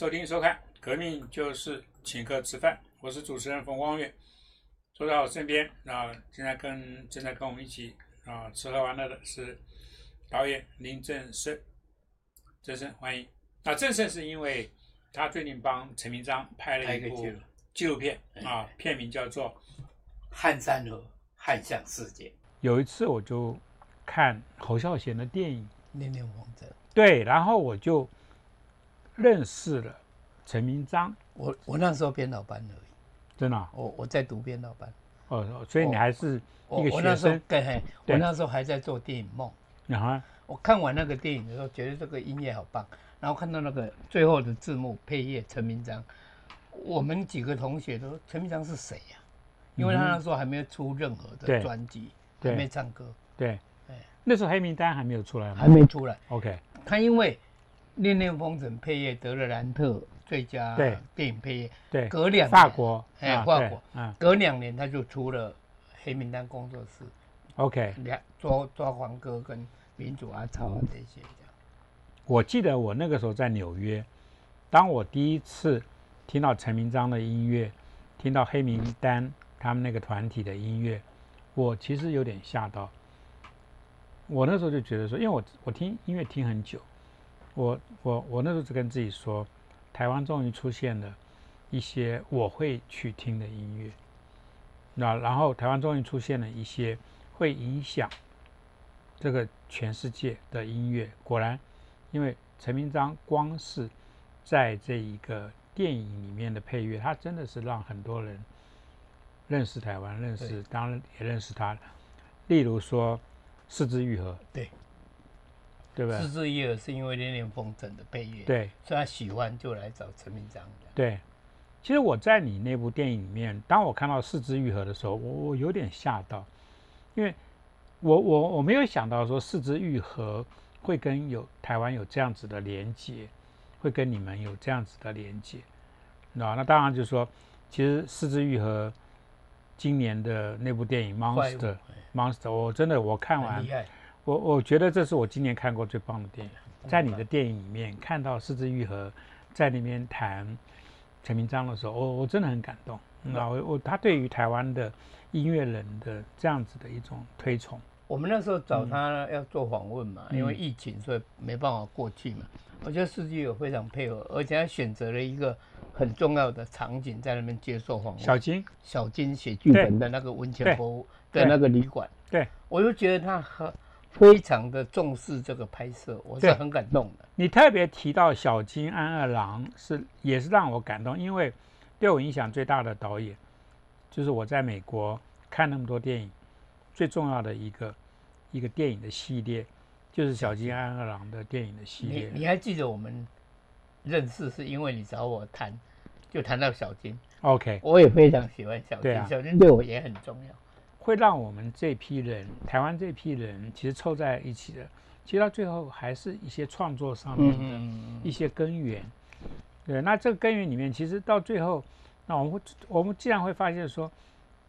收听收看《革命就是请客吃饭》，我是主持人冯光远。坐在我身边啊，现在跟正在跟我们一起啊吃喝玩乐的是导演林正盛。正盛欢迎。那正盛是因为他最近帮陈明章拍了一部纪录片啊，片名叫做《汉山河汉向世界》。有一次我就看侯孝贤的电影《念念风筝》，对，然后我就认识了陈明章。我我那时候编导班而已。真的，我我在读编导班，哦，所以你还是一个学生。对，我那时候还在做电影梦。啊，我看完那个电影的时候，觉得这个音乐好棒，然后看到那个最后的字幕配乐陈明章，我们几个同学都说陈明章是谁呀？因为他那时候还没有出任何的专辑，还没唱歌。对，对，那时候黑名单还没有出来，还没出来。OK，他因为《恋恋风尘》配乐得了兰特。最佳电影配乐，对，隔两法国，哎，法国，嗯，隔两年他就出了黑名单工作室，OK，两抓抓黄哥跟民主阿超这些这样。我记得我那个时候在纽约，当我第一次听到陈明章的音乐，听到黑名单他们那个团体的音乐，我其实有点吓到。我那时候就觉得说，因为我我听音乐听很久，我我我那时候就跟自己说。台湾终于出现了一些我会去听的音乐，那然后台湾终于出现了一些会影响这个全世界的音乐。果然，因为陈明章光是在这一个电影里面的配乐，他真的是让很多人认识台湾，认识当然也认识他。例如说《四肢愈合》，对。对不对？四字一耳是因为《恋恋风筝》的配乐，对，所以他喜欢就来找陈明章的。对，其实我在你那部电影里面，当我看到四肢愈合的时候，我我有点吓到，因为我我我没有想到说四肢愈合会跟有台湾有这样子的连接，会跟你们有这样子的连接，那那当然就是说，其实四肢愈合今年的那部电影《Monster》，《Monster》，我真的我看完。我我觉得这是我今年看过最棒的电影，在你的电影里面看到四肢愈合在那边谈陈明章的时候，我我真的很感动。那我我他对于台湾的音乐人的这样子的一种推崇。我们那时候找他要做访问嘛，因为疫情所以没办法过去嘛。我觉得四肢愈合非常配合，而且他选择了一个很重要的场景在那边接受访问。小金，小金写剧本的那个温泉博物的那个旅馆。对，我就觉得他和。非常的重视这个拍摄，我是很感动的。你特别提到小金安二郎是也是让我感动，因为对我影响最大的导演，就是我在美国看那么多电影，最重要的一个一个电影的系列，就是小金安二郎的电影的系列。你你还记得我们认识是因为你找我谈，就谈到小金。OK，我也非常喜欢小金，小金对我也很重要。会让我们这批人，台湾这批人，其实凑在一起的，其实到最后还是一些创作上面的一些根源。对，那这个根源里面，其实到最后，那我们会，我们既然会发现说，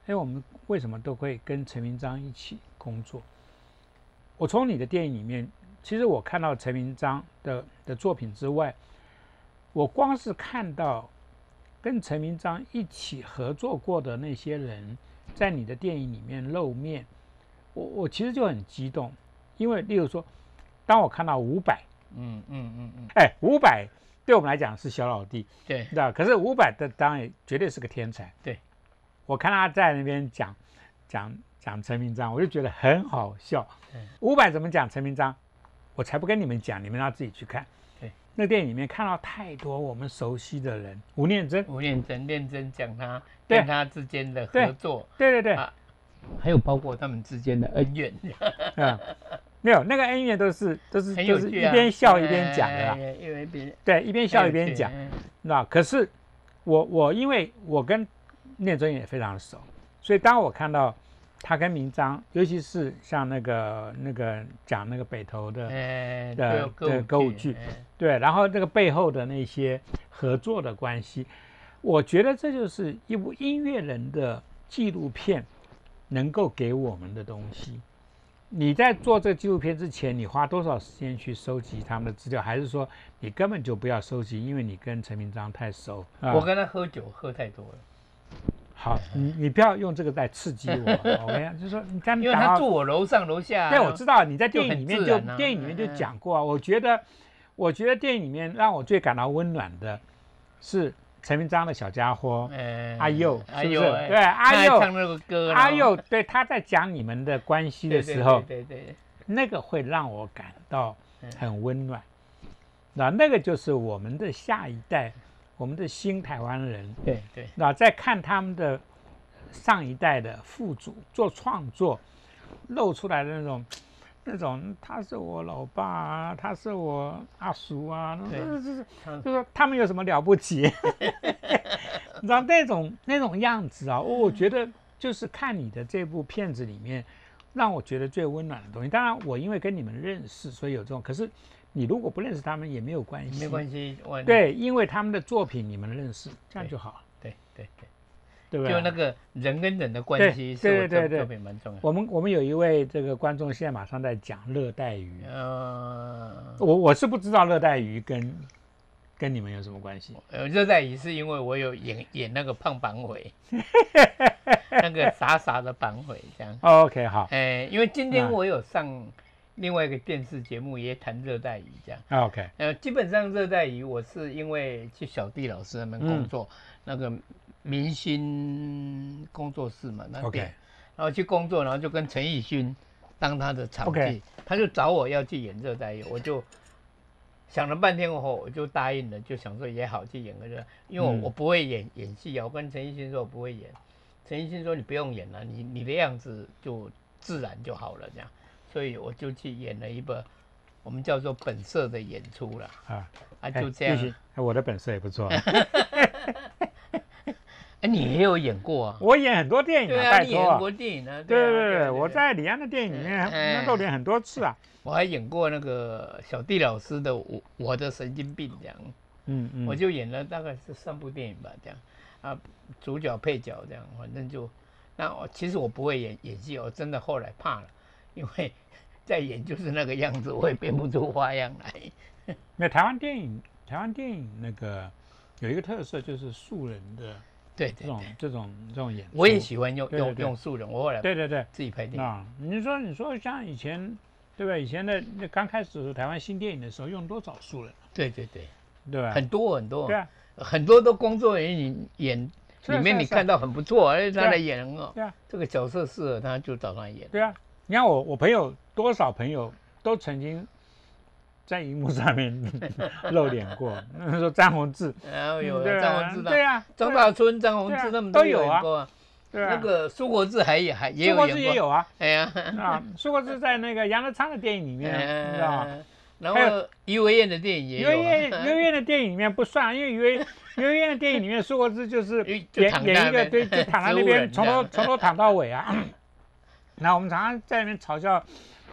哎，我们为什么都会跟陈明章一起工作？我从你的电影里面，其实我看到陈明章的的作品之外，我光是看到跟陈明章一起合作过的那些人。在你的电影里面露面，我我其实就很激动，因为例如说，当我看到伍佰，嗯嗯嗯嗯，哎，伍佰对我们来讲是小老弟，对，知道？可是伍佰的当然绝对是个天才，对。我看他在那边讲讲讲陈明章，我就觉得很好笑。伍佰怎么讲陈明章？我才不跟你们讲，你们要自己去看。那电影里面看到太多我们熟悉的人，吴念真，吴念真，念真讲他跟他之间的合作，对对对，还有包括他们之间的恩怨，啊，没有那个恩怨都是都是就是一边笑一边讲的啦，因为别对一边笑一边讲，那可是我我因为我跟念真也非常熟，所以当我看到。他跟明章，尤其是像那个那个讲那个北投的的的歌舞剧，对，然后这个背后的那些合作的关系，我觉得这就是一部音乐人的纪录片能够给我们的东西。你在做这个纪录片之前，你花多少时间去收集他们的资料？还是说你根本就不要收集，因为你跟陈明章太熟？我跟他喝酒喝太多了。好，你你不要用这个来刺激我。OK，就是说你刚因为他住我楼上楼下。对，我知道你在电影里面就电影里面就讲过啊。我觉得，我觉得电影里面让我最感到温暖的是。陈明章的小家伙，阿佑，是不是？对，阿佑唱那个歌，阿佑，对，他在讲你们的关系的时候，对对，那个会让我感到很温暖。那那个就是我们的下一代，我们的新台湾人，对对。那在看他们的上一代的父祖做创作，露出来的那种。那种他是我老爸啊，他是我阿叔啊，就是就是就说他们有什么了不起？你知道那种那种样子啊，我觉得就是看你的这部片子里面，让我觉得最温暖的东西。当然，我因为跟你们认识，所以有这种。可是你如果不认识他们也没有关系，没关系。对，因为他们的作品你们认识，这样就好。对对对。就那个人跟人的关系，对对对对，蛮重要。我们我们有一位这个观众，现在马上在讲热带鱼。呃，我我是不知道热带鱼跟跟你们有什么关系。呃，热带鱼是因为我有演演那个胖绑尾，那个傻傻的绑尾这样。OK，好。哎，因为今天我有上另外一个电视节目，也谈热带鱼这样。OK，呃，基本上热带鱼我是因为去小弟老师那边工作，那个。明星工作室嘛，那边，然后去工作，然后就跟陈奕迅当他的场记，他就找我要去演热带鱼，我就想了半天后，我就答应了，就想说也好去演个热，因为我我不会演演戏啊，我跟陈奕迅说我不会演，陈奕迅说你不用演了，你你的样子就自然就好了这样，所以我就去演了一个我们叫做本色的演出了啊啊就这样，我的本色也不错。哎，你也有演过啊？我演很多电影啊，拜托。演过电影呢？对对对，我在李安的电影里面露脸很多次啊。我还演过那个小弟老师的《我我的神经病》这样。嗯嗯。我就演了大概是三部电影吧，这样啊，主角配角这样，反正就那我其实我不会演演戏，我真的后来怕了，因为在演就是那个样子，我也变不出花样来。那台湾电影，台湾电影那个有一个特色就是素人的。对这种这种这种演，我也喜欢用用用素人，我后来对对对自己拍电影。啊，你说你说像以前，对吧？以前的那刚开始台湾新电影的时候，用多少素人？对对对，对吧？很多很多，对啊，很多都工作人员演里面你看到很不错，而且他的演哦，对啊，这个角色适合他就找他演。对啊，你看我我朋友多少朋友都曾经。在荧幕上面 露脸过，那时候张宏志，有张宏志，对啊，张大春、张宏志他们都有啊，对啊，那个苏国志还也还也有苏国志也有啊，哎呀，啊，苏国志在那个杨德昌的电影里面，你知道吗？然后于维燕的电影也有，于维燕于维燕的电影里面不算，因为于维于维燕的电影里面苏国志就是演演一个对，就躺在那边，从头从头躺到尾啊。那我们常常在那边嘲笑。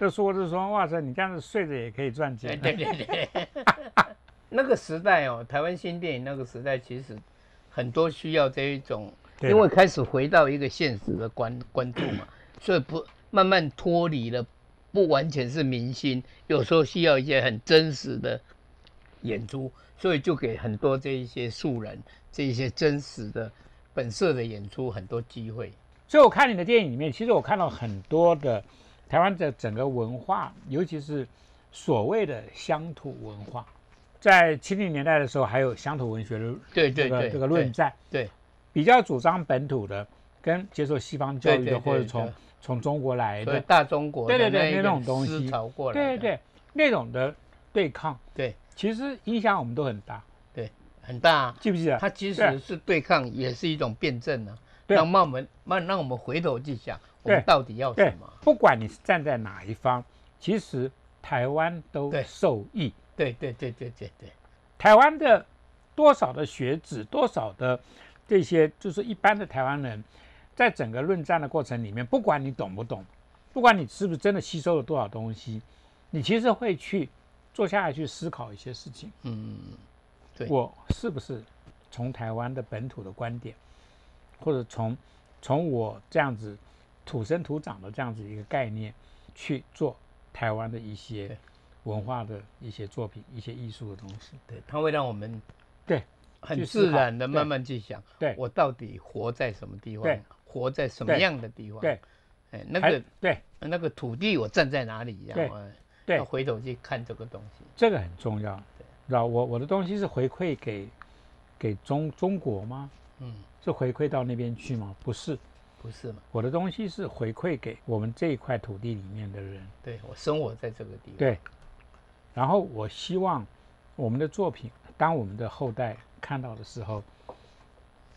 就说是说，哇塞，你这样子睡着也可以赚钱。对对对，那个时代哦，台湾新电影那个时代，其实很多需要这一种，因为开始回到一个现实的关关注嘛，所以不慢慢脱离了，不完全是明星，有时候需要一些很真实的演出，所以就给很多这一些素人，这一些真实的本色的演出很多机会。所以我看你的电影里面，其实我看到很多的。台湾的整个文化，尤其是所谓的乡土文化，在七零年代的时候，还有乡土文学的对对对这个论战，对比较主张本土的，跟接受西方教育的，或者从从中国来的大中国，对对对那种东西，对对对那种的对抗，对，其实影响我们都很大，对，很大，记不记得？它其实是对抗，也是一种辩证呢。让我们慢，让我们回头去想，我们到底要什么？不管你是站在哪一方，其实台湾都受益。对对对对对对，台湾的多少的学子，多少的这些，就是一般的台湾人，在整个论战的过程里面，不管你懂不懂，不管你是不是真的吸收了多少东西，你其实会去坐下来去思考一些事情。嗯，对，我是不是从台湾的本土的观点？或者从从我这样子土生土长的这样子一个概念去做台湾的一些文化的一些作品、一些艺术的东西。对，它会让我们对很自然的慢慢去想，对我到底活在什么地方，活在什么样的地方？对，哎，那个对那个土地，我站在哪里？对，对，回头去看这个东西，这个很重要。知道我我的东西是回馈给给中中国吗？嗯，是回馈到那边去吗？不是。不是嘛？我的东西是回馈给我们这一块土地里面的人。对我生活在这个地方。对。然后我希望我们的作品，当我们的后代看到的时候，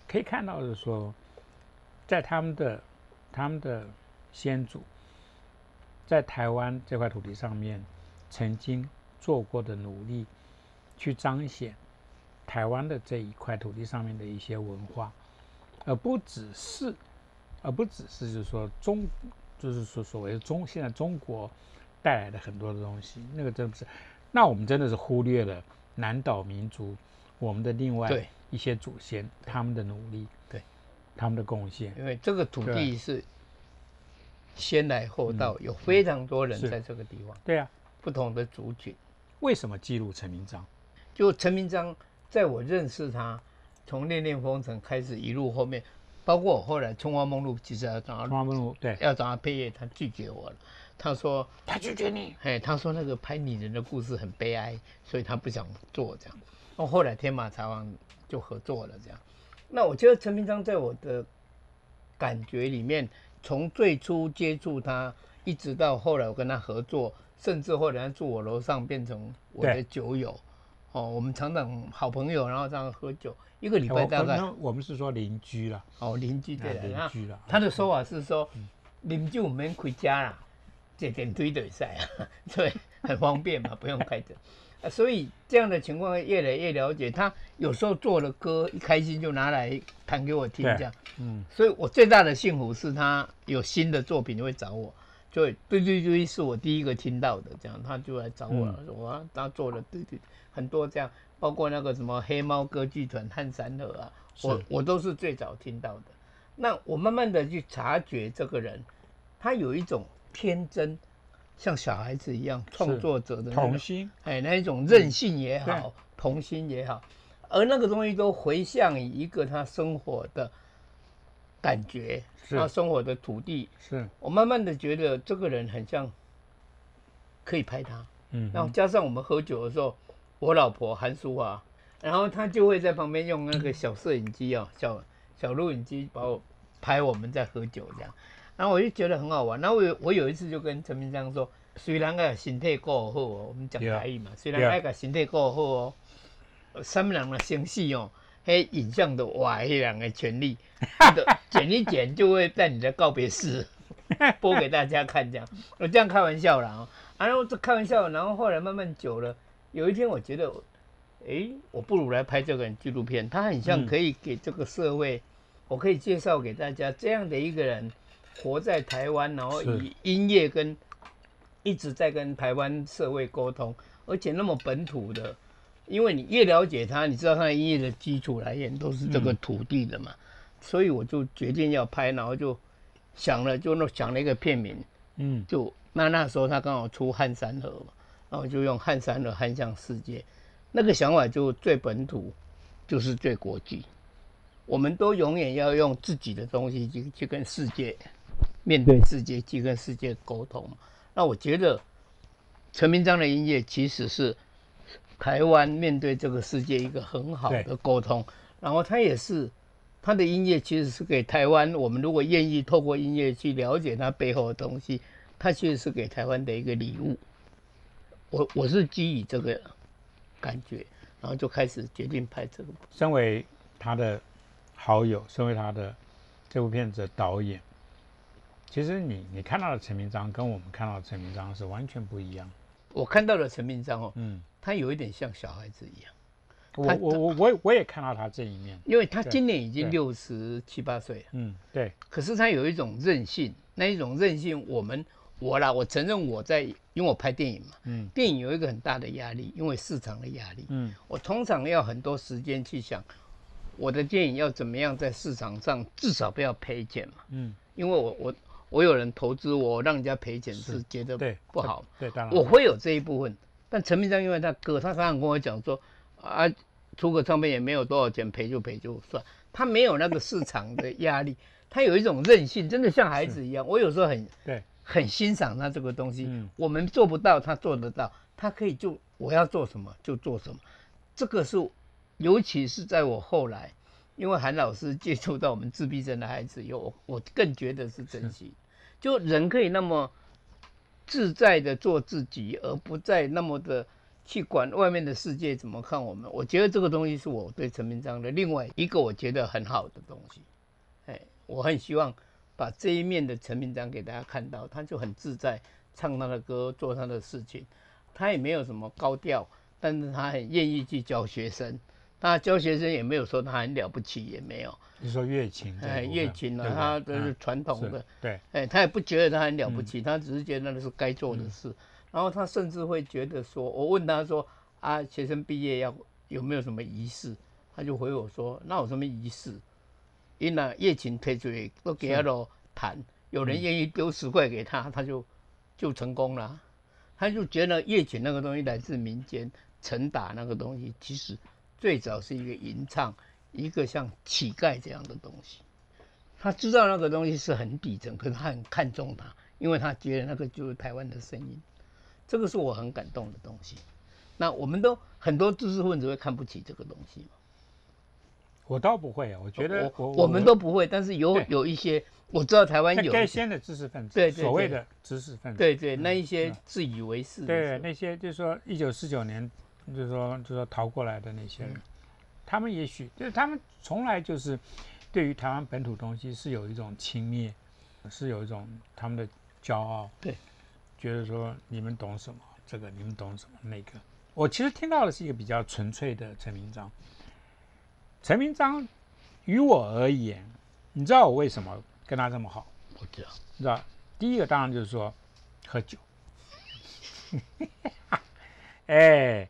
可以看到的说，在他们的他们的先祖在台湾这块土地上面曾经做过的努力，去彰显台湾的这一块土地上面的一些文化，而不只是。而不只是就是说中，就是说所谓的中现在中国带来的很多的东西，那个真不是，那我们真的是忽略了南岛民族我们的另外一些祖先他们的努力，对他们的贡献，因为这个土地是先来后到，有非常多人在这个地方，对啊，不同的族群。为什么记录陈明章？就陈明章，在我认识他，从《恋恋风尘》开始，一路后面。包括我后来《春花梦露》，其实要找他，春花梦露对，要找他配乐，他拒绝我了。他说他拒绝你，哎，他说那个拍女人的故事很悲哀，所以他不想做这样。那后来天马茶王就合作了这样。那我觉得陈明章在我的感觉里面，从最初接触他，一直到后来我跟他合作，甚至后来住我楼上变成我的酒友。哦，我们常常好朋友，然后这样喝酒，一个礼拜大概。我们是说邻居了。哦，邻居对了，邻居了。他的说法是说，邻居我们回家啦，这点堆堆晒啊，对，很方便嘛，不用开车。啊，所以这样的情况越来越了解。他有时候做了歌，一开心就拿来弹给我听，这样。嗯。所以我最大的幸福是他有新的作品会找我，就对对对，是我第一个听到的，这样他就来找我了，我他做了对对。很多这样，包括那个什么黑猫歌剧团、汉三河啊，我我都是最早听到的。那我慢慢的去察觉这个人，他有一种天真，像小孩子一样创作者的童心，哎，那一种任性也好，童心也好，而那个东西都回向于一个他生活的感觉，他生活的土地。是我慢慢的觉得这个人很像可以拍他，嗯，然后加上我们喝酒的时候。我老婆韩淑华，然后她就会在旁边用那个小摄影机哦，小小录影机把我拍我们在喝酒这样，然后我就觉得很好玩。然后我我有一次就跟陈明章说，虽然个身体够好哦，我们讲台语嘛，虽然那个身体够好哦，什么人的生死哦，嘿影像的哇，黑两个权利，剪一剪就会在你的告别式播给大家看这样，我这样开玩笑啦，然后这开玩笑，然后后来慢慢久了。有一天，我觉得，哎，我不如来拍这个纪录片。他很像可以给这个社会，我可以介绍给大家这样的一个人，活在台湾，然后以音乐跟一直在跟台湾社会沟通，而且那么本土的。因为你越了解他，你知道他的音乐的基础来源都是这个土地的嘛，所以我就决定要拍，然后就想了，就那想了一个片名，嗯，就那那时候他刚好出《汉山河》嘛。然后就用汉山的汉向世界，那个想法就最本土，就是最国际。我们都永远要用自己的东西去去跟世界面对世界，去跟世界沟通。那我觉得陈明章的音乐其实是台湾面对这个世界一个很好的沟通。然后他也是他的音乐其实是给台湾，我们如果愿意透过音乐去了解他背后的东西，他其实是给台湾的一个礼物。我我是基于这个感觉，然后就开始决定拍这个。身为他的好友，身为他的这部片子的导演，其实你你看到的陈明章跟我们看到的陈明章是完全不一样。我看到的陈明章哦，嗯，他有一点像小孩子一样。我我我我我也看到他这一面，因为他今年已经六十七八岁了。嗯，对。可是他有一种韧性，那一种韧性，我们。我啦，我承认我在，因为我拍电影嘛，嗯，电影有一个很大的压力，因为市场的压力，嗯，我通常要很多时间去想，我的电影要怎么样在市场上至少不要赔钱嘛，嗯，因为我我我有人投资我，让人家赔钱是觉得不好。对，当然我会有这一部分。但陈明章因为他哥，他常常跟我讲说，啊，出个唱片也没有多少钱，赔就赔就算。他没有那个市场的压力，他有一种韧性，真的像孩子一样。我有时候很对，很欣赏他这个东西。嗯，我们做不到，他做得到。他可以就我要做什么就做什么。这个是，尤其是在我后来，因为韩老师接触到我们自闭症的孩子以后，我更觉得是珍惜。就人可以那么自在的做自己，而不再那么的。去管外面的世界怎么看我们，我觉得这个东西是我对陈明章的另外一个我觉得很好的东西。哎，我很希望把这一面的陈明章给大家看到，他就很自在，唱他的歌，做他的事情，他也没有什么高调，但是他很愿意去教学生，他教学生也没有说他很了不起，也没有。你说乐琴，哎，乐琴啊，他都是传统的，对，哎，他也不觉得他很了不起，他只是觉得那是该做的事。然后他甚至会觉得说，我问他说啊，学生毕业要有没有什么仪式？他就回我说，那有什么仪式？因那叶琴推出去都给他都谈，有人愿意丢十块给他，他就就成功了。他就觉得叶琴那个东西来自民间，陈打那个东西其实最早是一个吟唱，一个像乞丐这样的东西。他知道那个东西是很底层，可是他很看重它，因为他觉得那个就是台湾的声音。这个是我很感动的东西。那我们都很多知识分子会看不起这个东西吗？我倒不会啊，我觉得我我们都不会。但是有有一些我知道台湾有该先的知识分子，对所谓的知识分子，对对，那一些自以为是，对那些就是说一九四九年就是说就是说逃过来的那些人，他们也许就是他们从来就是对于台湾本土东西是有一种轻蔑，是有一种他们的骄傲，对。觉得说你们懂什么这个，你们懂什么那个。我其实听到的是一个比较纯粹的陈明章。陈明章于我而言，你知道我为什么跟他这么好？不知道，知道。第一个当然就是说喝酒。哎，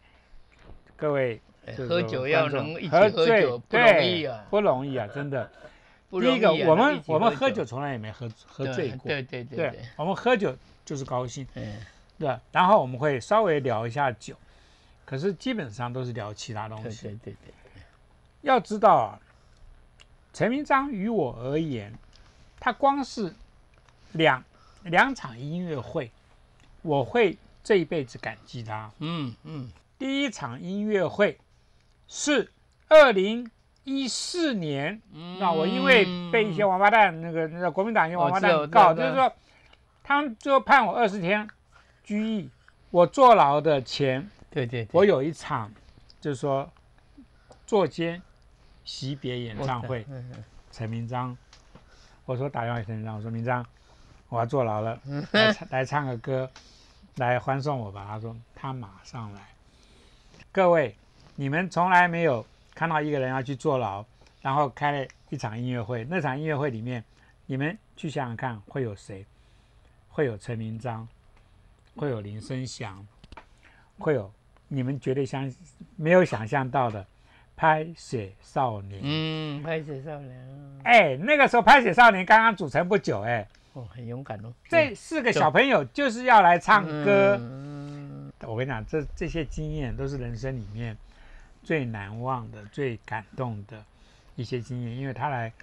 各位，喝酒要能一起喝酒不容易啊，不容易啊，真的。第一个，我们我们喝酒从来也没喝喝醉过，对对对，我们喝酒。就是高兴，嗯，对然后我们会稍微聊一下酒，可是基本上都是聊其他东西。对对对对。要知道啊，陈明章于我而言，他光是两两场音乐会，我会这一辈子感激他。嗯嗯。第一场音乐会是二零一四年，那我因为被一些王八蛋，那个那个国民党一些王八蛋告，就是说。他们最后判我二十天拘役，我坐牢的钱，对对，我有一场，就是说，坐监惜别演唱会，陈明章，我说打电话给陈明章，我说明章，我要坐牢了，来 来唱个歌，来欢送我吧。他说他马上来。各位，你们从来没有看到一个人要去坐牢，然后开了一场音乐会，那场音乐会里面，你们去想想看会有谁？会有陈明章，会有林声祥，会有你们绝对相没有想象到的拍写少年。嗯，拍写少年。哎，那个时候拍写少年刚刚组成不久，哎，哦，很勇敢哦。这四个小朋友就是要来唱歌。嗯，我跟你讲，这这些经验都是人生里面最难忘的、最感动的一些经验，因为他来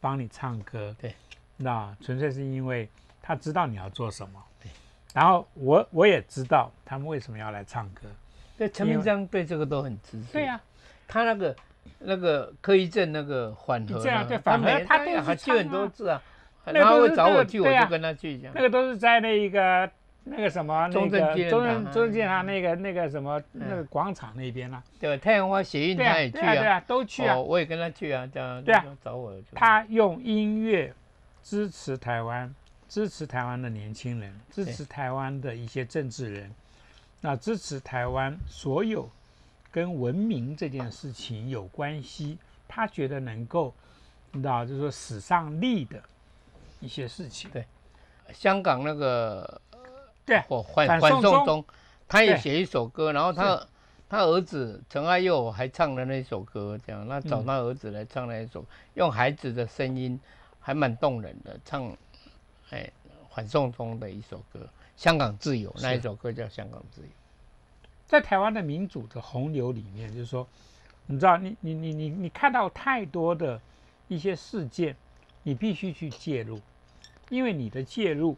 帮你唱歌。对，那纯粹是因为。他知道你要做什么，对。然后我我也知道他们为什么要来唱歌。对，陈明章对这个都很支持。对呀，他那个那个柯一正那个缓和，这样对缓和，他都还去很多次啊。他会找我去，我就跟他去一下。那个都是在那一个那个什么中正中正中正纪念堂那个那个什么那个广场那边啊。对，太阳花协运他也去啊，对啊，都去啊。我也跟他去啊，这样对啊，找我。他用音乐支持台湾。支持台湾的年轻人，支持台湾的一些政治人，那支持台湾所有跟文明这件事情有关系，他觉得能够，你知道，就是说史上立的一些事情。对，香港那个对，反反送中，他也写一首歌，然后他他儿子陈爱佑还唱了那首歌，这样，那找他儿子来唱那一首，用孩子的声音，还蛮动人的，唱。哎，反送中的一首歌《香港自由》，那一首歌叫《香港自由》。在台湾的民主的洪流里面，就是说，你知道，你你你你你看到太多的一些事件，你必须去介入，因为你的介入，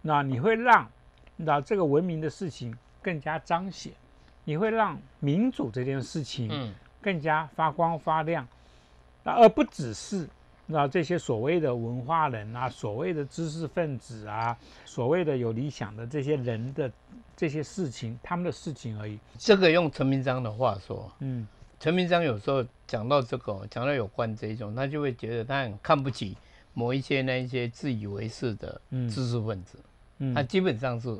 那你会让那这个文明的事情更加彰显，你会让民主这件事情更加发光发亮，而不只是那这些所谓的文化人啊，所谓的知识分子啊，所谓的有理想的这些人的。这些事情，他们的事情而已。这个用陈明章的话说，嗯，陈明章有时候讲到这个，讲到有关这一种，他就会觉得他很看不起某一些那一些自以为是的知识分子，嗯，他基本上是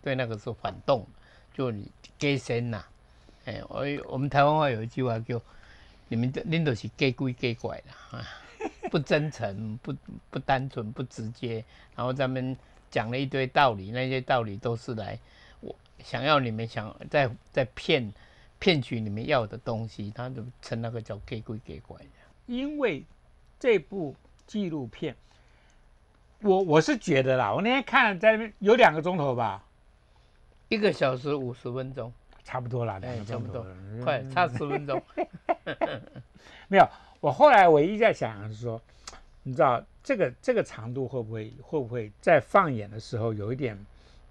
对那个是反动，就你给神呐，哎，我我们台湾话有一句话叫你们的领导是给鬼给怪的啊，不真诚，不不单纯，不直接，然后咱们讲了一堆道理，那些道理都是来我。想要你们想在在骗骗取你们要的东西，他就称那个叫给鬼给怪的。因为这部纪录片，我我是觉得啦，我那天看了在那边有两个钟头吧，一个小时五十分钟，差不多啦，两个钟头，快差十分钟。没有，我后来唯一在想的是说，你知道这个这个长度会不会会不会在放眼的时候有一点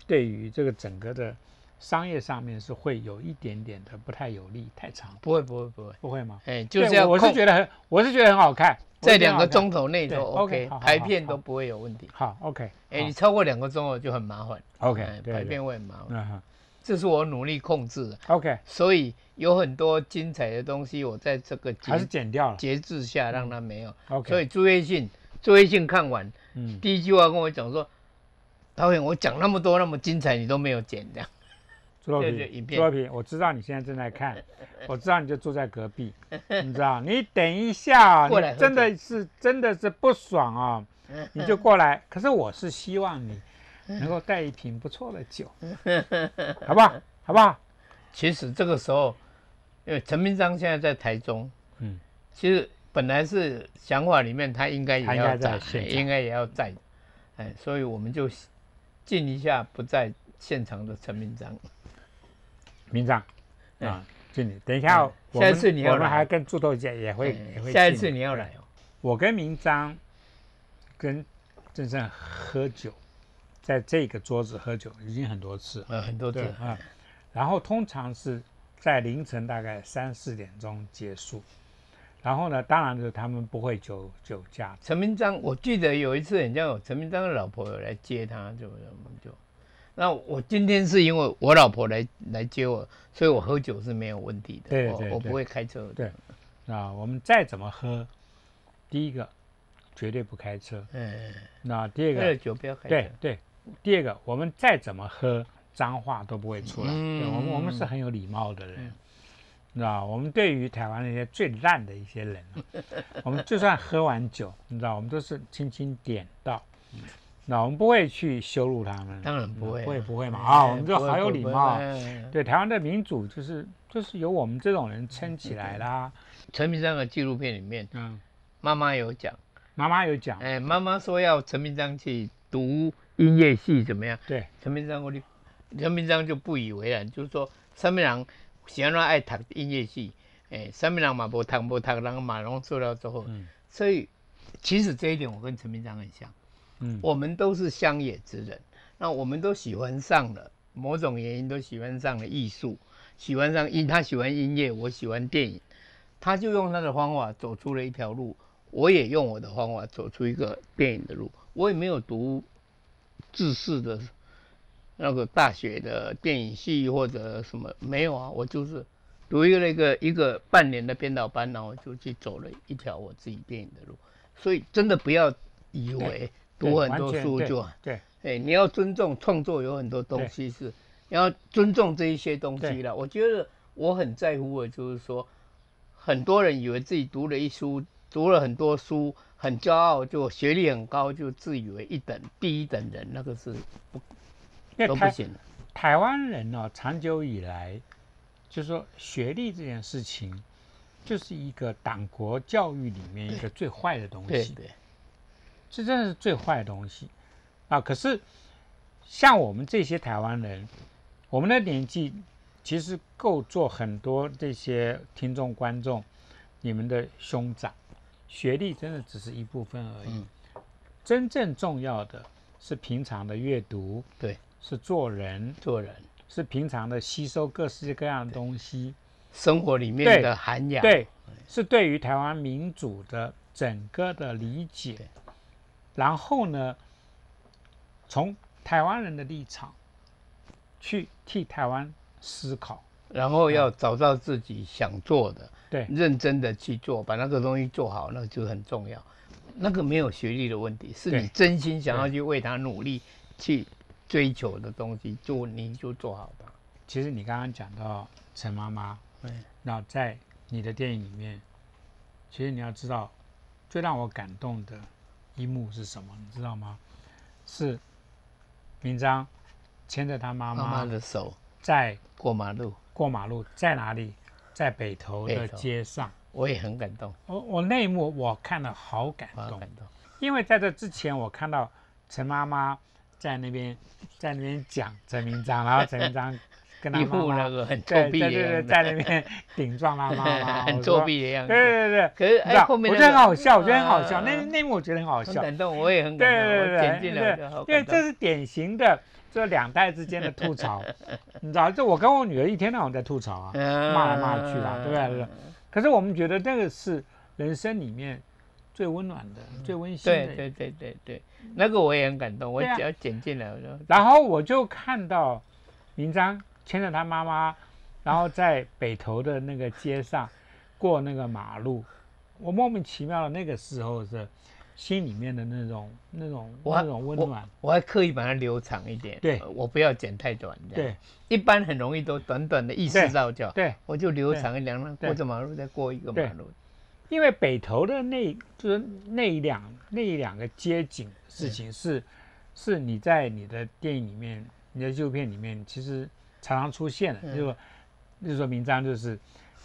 对于这个整个的。商业上面是会有一点点的不太有利，太长。不会，不会，不会，不会吗？哎，就是要我是觉得很，我是觉得很好看，在两个钟头内都 OK，排片都不会有问题。好，OK。哎，你超过两个钟头就很麻烦。OK，排片会很麻烦。这是我努力控制的。OK。所以有很多精彩的东西，我在这个还是剪掉了，节制下让它没有。OK。所以朱月信，朱月信看完，嗯，第一句话跟我讲说，导演，我讲那么多那么精彩，你都没有剪这样。朱若平，朱若平，我知道你现在正在看，我知道你就住在隔壁，你知道，你等一下，你真的是真的是不爽啊，你就过来。可是我是希望你能够带一瓶不错的酒，好不好？好不好？其实这个时候，因为陈明章现在在台中，嗯，其实本来是想法里面他应该也要在，应该也要在，哎，所以我们就敬一下不在现场的陈明章。明章，啊，敬你，等一下，下一次你要来，还跟猪头姐也会也会。下一次你要来哦。我跟明章跟郑胜喝酒，在这个桌子喝酒已经很多次，呃，很多次啊。然后通常是在凌晨大概三四点钟结束。然后呢，当然就是他们不会酒酒驾。陈明章，我记得有一次，人家有陈明章的老婆有来接他，就我们就。那我今天是因为我老婆来来接我，所以我喝酒是没有问题的。对对，我不会开车。对，啊，我们再怎么喝，第一个绝对不开车。嗯。那第二个，喝酒不要开车。对对，第二个，我们再怎么喝，脏话都不会出来。嗯。我们我们是很有礼貌的人，你知道我们对于台湾那些最烂的一些人，我们就算喝完酒，你知道，我们都是轻轻点到。那我们不会去羞辱他们，当然不会，不会不会嘛啊，我们就好有礼貌。对台湾的民主，就是就是由我们这种人撑起来啦。陈明章的纪录片里面，嗯，妈妈有讲，妈妈有讲，哎，妈妈说要陈明章去读音乐系怎么样？对，陈明章我就陈明章就不以为然，就是说三明郎喜欢爱读音乐系，哎，三明郎嘛不读不读，然后马龙做到之后，嗯，所以其实这一点我跟陈明章很像。嗯，我们都是乡野之人，那我们都喜欢上了某种原因，都喜欢上了艺术，喜欢上音，他喜欢音乐，我喜欢电影，他就用他的方法走出了一条路，我也用我的方法走出一个电影的路。我也没有读自式的那个大学的电影系或者什么，没有啊，我就是读一个那个一个半年的编导班，然后就去走了一条我自己电影的路。所以真的不要以为。读很多书就对，哎，你要尊重创作，有很多东西是你要尊重这一些东西了。我觉得我很在乎的，就是说，很多人以为自己读了一书，读了很多书，很骄傲，就学历很高，就自以为一等第一等人，那个是不都不行。台湾人呢，长久以来，就是说学历这件事情，就是一个党国教育里面一个最坏的东西。对。这真的是最坏的东西，啊。可是像我们这些台湾人，我们的年纪其实够做很多这些听众观众，你们的兄长，学历真的只是一部分而已。真正重要的是平常的阅读，对，是做人，做人是平常的吸收各式各样的东西，生活里面的涵养，对，是对于台湾民主的整个的理解。然后呢，从台湾人的立场去替台湾思考，然后要找到自己想做的，对，认真的去做，把那个东西做好，那就很重要。那个没有学历的问题，是你真心想要去为他努力、去追求的东西，就你就做好吧。其实你刚刚讲到陈妈妈，那在你的电影里面，其实你要知道，最让我感动的一幕是什么？你知道吗？是明章牵着他妈妈的手在过马路，过马路在哪里？在北投的街上。我也很感动，我我那一幕我看了好感动，因为在这之前我看到陈妈妈在那边在那边讲陈明章，然后陈明章跟他妈妈 那个很作弊的在那边顶撞他妈妈，很作弊的样子。对对对，可是哎后面我觉得很好笑，我觉得很好笑，那那幕我觉得很好笑，感动，我也很感动。对对对对，因为这是典型的这两代之间的吐槽，你知道，就我跟我女儿一天到晚在吐槽啊，骂来骂去的，对不对？可是我们觉得那个是人生里面最温暖的、最温馨的。对对对对对，那个我也很感动，我只要剪进来，我就。然后我就看到明章牵着他妈妈，然后在北头的那个街上过那个马路，我莫名其妙的那个时候是。心里面的那种、那种、那种温暖，我还刻意把它留长一点。对，我不要剪太短。对，一般很容易都短短的意识到就。对，我就留长一点，过着马路再过一个马路。因为北投的那，就是那两那两个街景事情是，是你在你的电影里面、你的纪录片里面，其实常常出现的。就说，就是说明章就是。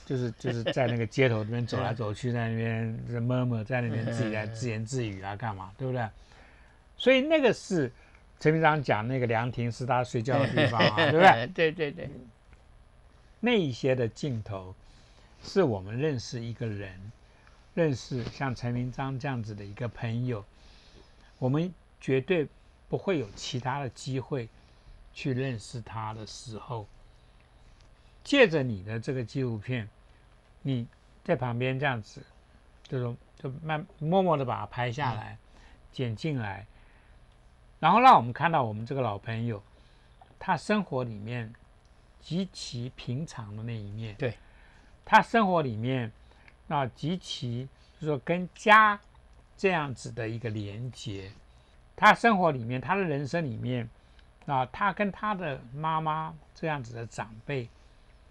就是就是在那个街头那边走来走去，在那边摸摸，在那边自己在自言自语啊，干嘛，对不对？所以那个是陈明章讲那个凉亭是他睡觉的地方啊，对不对？对对对。那一些的镜头，是我们认识一个人，认识像陈明章这样子的一个朋友，我们绝对不会有其他的机会去认识他的时候。借着你的这个纪录片，你在旁边这样子，这种就慢默默的把它拍下来，剪进来，然后让我们看到我们这个老朋友，他生活里面极其平常的那一面。对，他生活里面啊极其就是说跟家这样子的一个连接，他生活里面他的人生里面啊，他跟他的妈妈这样子的长辈。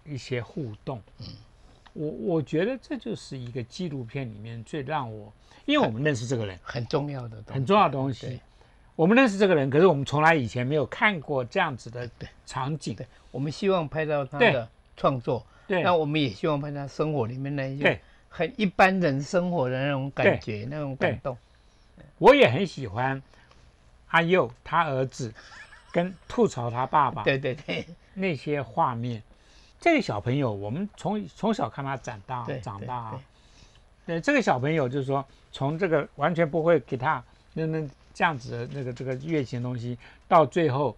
一些互动，嗯，我我觉得这就是一个纪录片里面最让我，因为我们认识这个人。很重要的很重要的东西，我们认识这个人，可是我们从来以前没有看过这样子的场景，对，我们希望拍到他的创作，对，那我们也希望拍他生活里面那些很一般人生活的那种感觉，那种感动。我也很喜欢阿佑他儿子跟吐槽他爸爸，对对对，那些画面。这个小朋友，我们从从小看他长大，长大啊。对，这个小朋友就是说，从这个完全不会给他那那这样子的那个这个乐器的东西，到最后，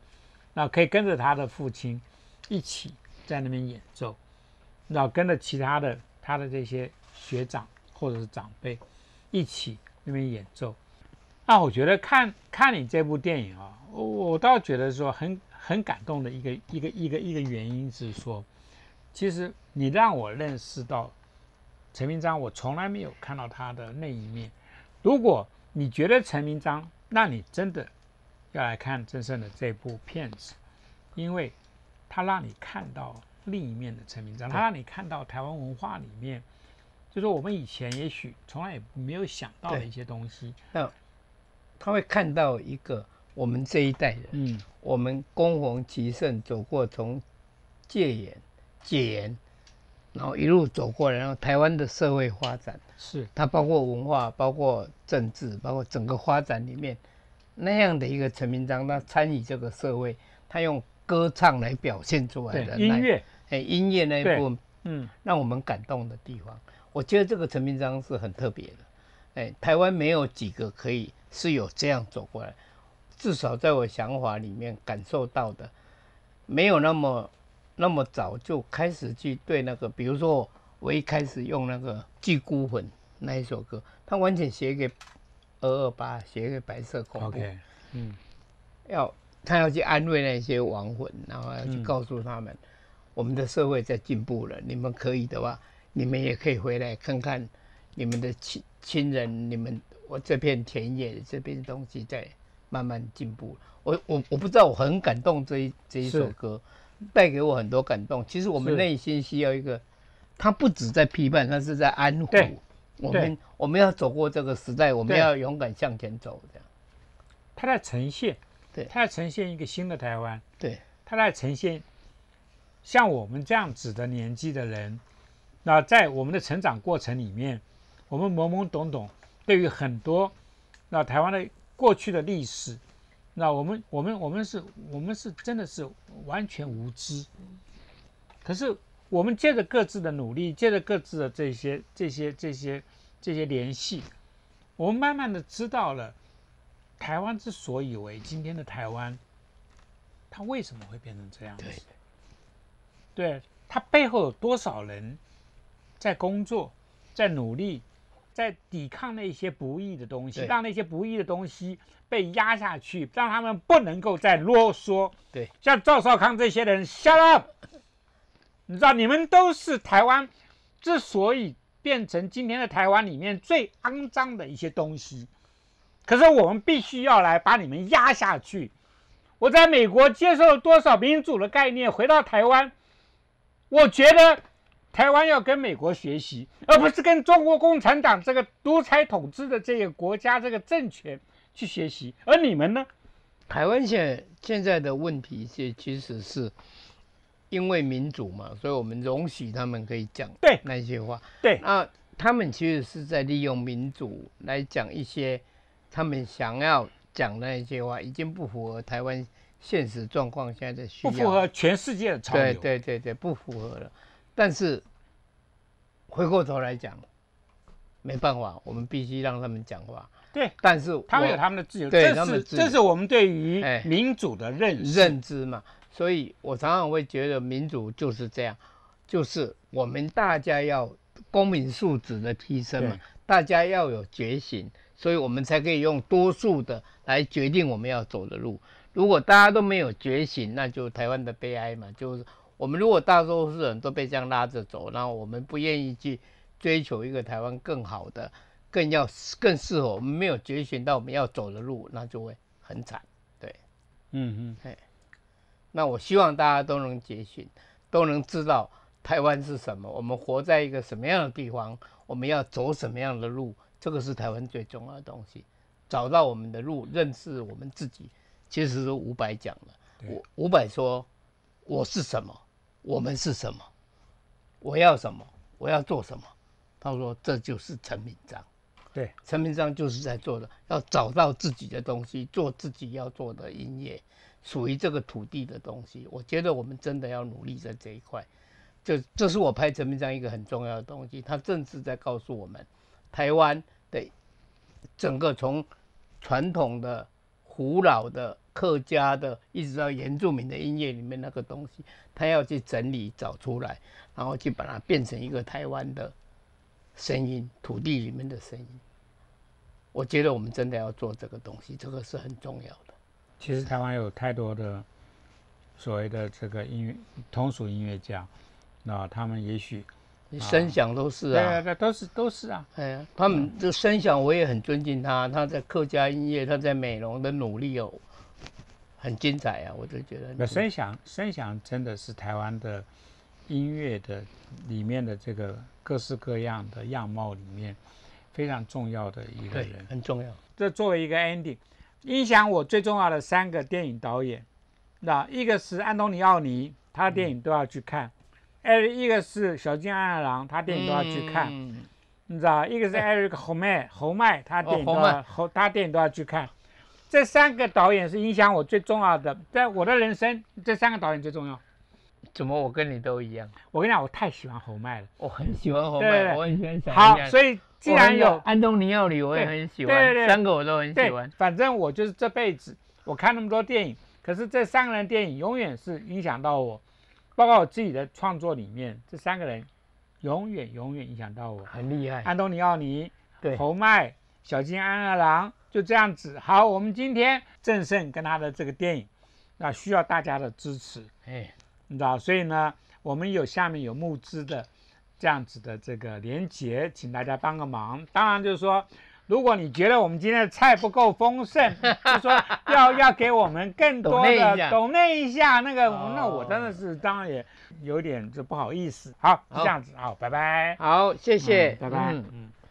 那可以跟着他的父亲一起在那边演奏，然后跟着其他的他的这些学长或者是长辈一起那边演奏。那我觉得看看你这部电影啊，我我倒觉得说很很感动的一个一个一个一个原因是说。其实你让我认识到陈明章，我从来没有看到他的那一面。如果你觉得陈明章，那你真的要来看郑胜的这部片子，因为他让你看到另一面的陈明章，他让你看到台湾文化里面，就是我们以前也许从来也没有想到的一些东西。那他会看到一个我们这一代人，嗯，我们攻逢其盛走过从戒严。戒严，然后一路走过来，然后台湾的社会发展。是。它包括文化、包括政治、包括整个发展里面，那样的一个陈明章，他参与这个社会，他用歌唱来表现出来的音乐，哎，音乐那一部分，嗯，让我们感动的地方，我觉得这个陈明章是很特别的，哎，台湾没有几个可以是有这样走过来，至少在我想法里面感受到的，没有那么那么早就开始去对那个，比如说我一开始用那个《寄孤魂》那一首歌，他完全写给。二二八写给白色恐怖，嗯，要他要去安慰那些亡魂，然后要去告诉他们，我们的社会在进步了，你们可以的话，你们也可以回来看看你们的亲亲人，你们我这片田野这边东西在慢慢进步。我我我不知道，我很感动这一这一首歌，带给我很多感动。其实我们内心需要一个，他不止在批判，他是在安抚。我们我们要走过这个时代，我们要勇敢向前走。这样，他在呈现，对，他在呈现一个新的台湾。对，他在呈现像我们这样子的年纪的人，那在我们的成长过程里面，我们懵懵懂懂，对于很多那台湾的过去的历史，那我们我们我们是我们是真的是完全无知，可是。我们借着各自的努力，借着各自的这些、这些、这些、这些联系，我们慢慢的知道了，台湾之所以为今天的台湾，它为什么会变成这样子？对，它背后有多少人在工作、在努力、在抵抗那些不义的东西，让那些不义的东西被压下去，让他们不能够再啰嗦。对，像赵少康这些人，shut up。你知道，你们都是台湾之所以变成今天的台湾里面最肮脏的一些东西，可是我们必须要来把你们压下去。我在美国接受了多少民主的概念，回到台湾，我觉得台湾要跟美国学习，而不是跟中国共产党这个独裁统治的这个国家这个政权去学习。而你们呢？台湾现现在的问题，是其实是。因为民主嘛，所以我们容许他们可以讲对那些话。对，那他们其实是在利用民主来讲一些他们想要讲的那些话，已经不符合台湾现实状况现在的需要，不符合全世界的潮流。对对对对，不符合了。但是回过头来讲，没办法，我们必须让他们讲话。对，但是他们有他们的自由，这是这是我们对于民主的认认知嘛。所以我常常会觉得民主就是这样，就是我们大家要公民素质的提升嘛，大家要有觉醒，所以我们才可以用多数的来决定我们要走的路。如果大家都没有觉醒，那就台湾的悲哀嘛。就是我们如果大多数人都被这样拉着走，那我们不愿意去追求一个台湾更好的、更要更适合我们没有觉醒到我们要走的路，那就会很惨。对，嗯嗯，哎。那我希望大家都能觉醒，都能知道台湾是什么，我们活在一个什么样的地方，我们要走什么样的路，这个是台湾最重要的东西。找到我们的路，认识我们自己，其实是伍佰讲的。伍伍佰说：“我是什么？我们是什么？我要什么？我要做什么？”他说：“这就是陈明章。”对，陈明章就是在做的，要找到自己的东西，做自己要做的音乐。属于这个土地的东西，我觉得我们真的要努力在这一块。这这是我拍陈明章一个很重要的东西，他正是在告诉我们，台湾的整个从传统的、古老的客家的，一直到原住民的音乐里面那个东西，他要去整理找出来，然后去把它变成一个台湾的声音，土地里面的声音。我觉得我们真的要做这个东西，这个是很重要的。其实台湾有太多的所谓的这个音乐通俗音乐家，那他们也许声响都是啊，对对，都是都是啊。哎呀，他们这声响我也很尊敬他，他在客家音乐，他在美容的努力哦，很精彩啊，我就觉得。那声响声响真的是台湾的音乐的里面的这个各式各样的样貌里面非常重要的一个人，很重要。这作为一个 ending。影响我最重要的三个电影导演，那一个是安东尼奥尼，他的电影都要去看；艾瑞一个是小津安二郎，他电影都要去看。你知道，一个是艾瑞克侯麦侯麦，他电影都要侯他电影都要去看。这三个导演是影响我最重要的，在我的人生，这三个导演最重要。怎么我跟你都一样？我跟你讲，我太喜欢侯麦了，我很喜欢侯麦，我很喜欢小好，所以既然有安东尼奥里，我也很喜欢，对对，三个我都很喜欢。反正我就是这辈子我看那么多电影，可是这三个人电影永远是影响到我，包括我自己的创作里面，这三个人永远永远影响到我，很厉害。安东尼奥尼，对，侯麦，小金安二郎，就这样子。好，我们今天郑胜跟他的这个电影，那需要大家的支持，哎，你知道，所以呢。我们有下面有募资的这样子的这个连结，请大家帮个忙。当然就是说，如果你觉得我们今天的菜不够丰盛，就说要要给我们更多的懂那一下，那个那我真的是当然也有点就不好意思。好，这样子好，拜拜。好，谢谢，拜拜。嗯嗯。